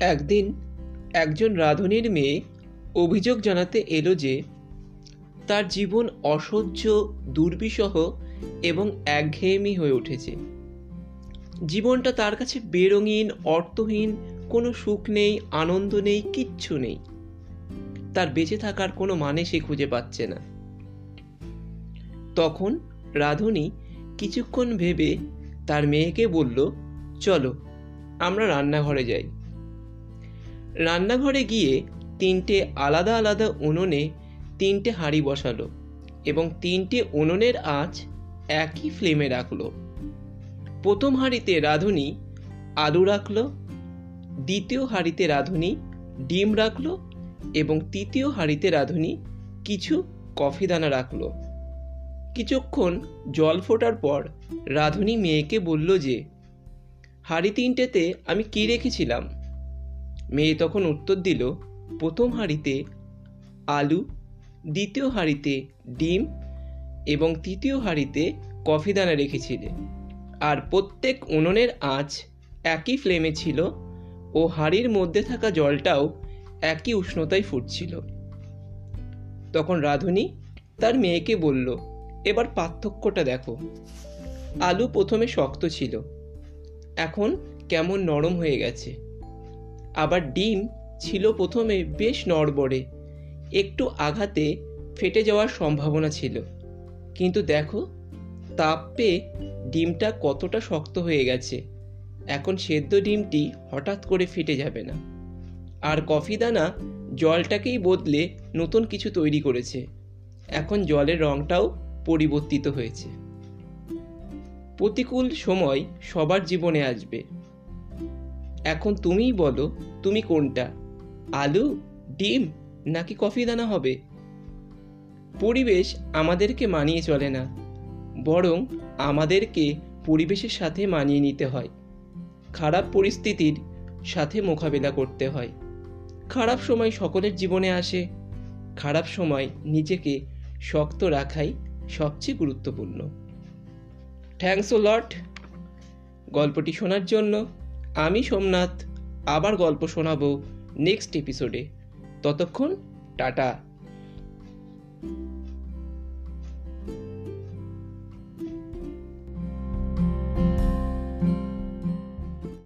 একদিন একজন রাঁধুনির মেয়ে অভিযোগ জানাতে এলো যে তার জীবন অসহ্য, দুর্বিষহ এবং একঘেয়েমি হয়ে উঠেছে। জীবনটা তার কাছে বেরঙিন, অর্থহীন, কোনো সুখ নেই, আনন্দ নেই, কিচ্ছু নেই। তার বেঁচে থাকার কোনো মানে সে খুঁজে পাচ্ছে না। তখন রাধুনি কিছুক্ষণ ভেবে তার মেয়েকে বলল, চলো, আমরা রান্নাঘরে যাই। রান্নাঘরে গিয়ে তিনটে আলাদা আলাদা উনুনে তিনটে হাঁড়ি বসালো এবং তিনটে উনুনের আঁচ একই ফ্লেমে রাখল। প্রথম হাঁড়িতে রাঁধুনি আলু রাখল, দ্বিতীয় হাঁড়িতে রাঁধুনি ডিম রাখল এবং তৃতীয় হাঁড়িতে রাঁধুনি কিছু কফি দানা রাখল। কিছুক্ষণ জল ফোটার পর রাঁধুনি মেয়েকে বলল যে, হাঁড়ি তিনটেতে আমি কি রেখেছিলাম? মেয়ে তখন উত্তর দিল, প্রথম হাঁড়িতে আলু, দ্বিতীয় হাঁড়িতে ডিম এবং তৃতীয় হাঁড়িতে কফি দানা রেখেছিলে। আর প্রত্যেক উনুনের আঁচ একই ফ্লেমে ছিল ও হাঁড়ির মধ্যে থাকা জলটাও একই উষ্ণতায় ফুটছিল। তখন রাধুনি তার মেয়েকে বলল, এবার পার্থক্যটা দেখো। আলু প্রথমে শক্ত ছিল, এখন কেমন নরম হয়ে গেছে। আবার ডিম ছিল প্রথমে বেশ নড়বড়ে, একটু আঘাতে ফেটে যাওয়ার সম্ভাবনা ছিল। কিন্তু দেখো, তাপ পেয়ে ডিমটা কতটা শক্ত হয়ে গেছে। এখন সেদ্ধ ডিমটি হঠাৎ করে ফেটে যাবে না। আর কফি দানা জলটাকেই বদলে নতুন কিছু তৈরি করেছে। এখন জলের রঙটাও পরিবর্তিত হয়েছে। প্রতিকূল সময় সবার জীবনে আসবে। এখন তুমিই বলো, তুমি কোনটা? আলু, ডিম, নাকি কফি দানা হবে? পরিবেশ আমাদেরকে মানিয়ে চলে না, বরং আমাদেরকে পরিবেশের সাথে মানিয়ে নিতে হয়। খারাপ পরিস্থিতির সাথে মোকাবিলা করতে হয়। খারাপ সময় সকলের জীবনে আসে, খারাপ সময় নিজেকে শক্ত রাখাই সবচেয়ে গুরুত্বপূর্ণ। থ্যাংকস ও লট গল্পটি শোনার জন্য আমি সোমনাথ আবার গল্প শোনাবো নেক্সট এপিসোডে ততক্ষণ টাটা।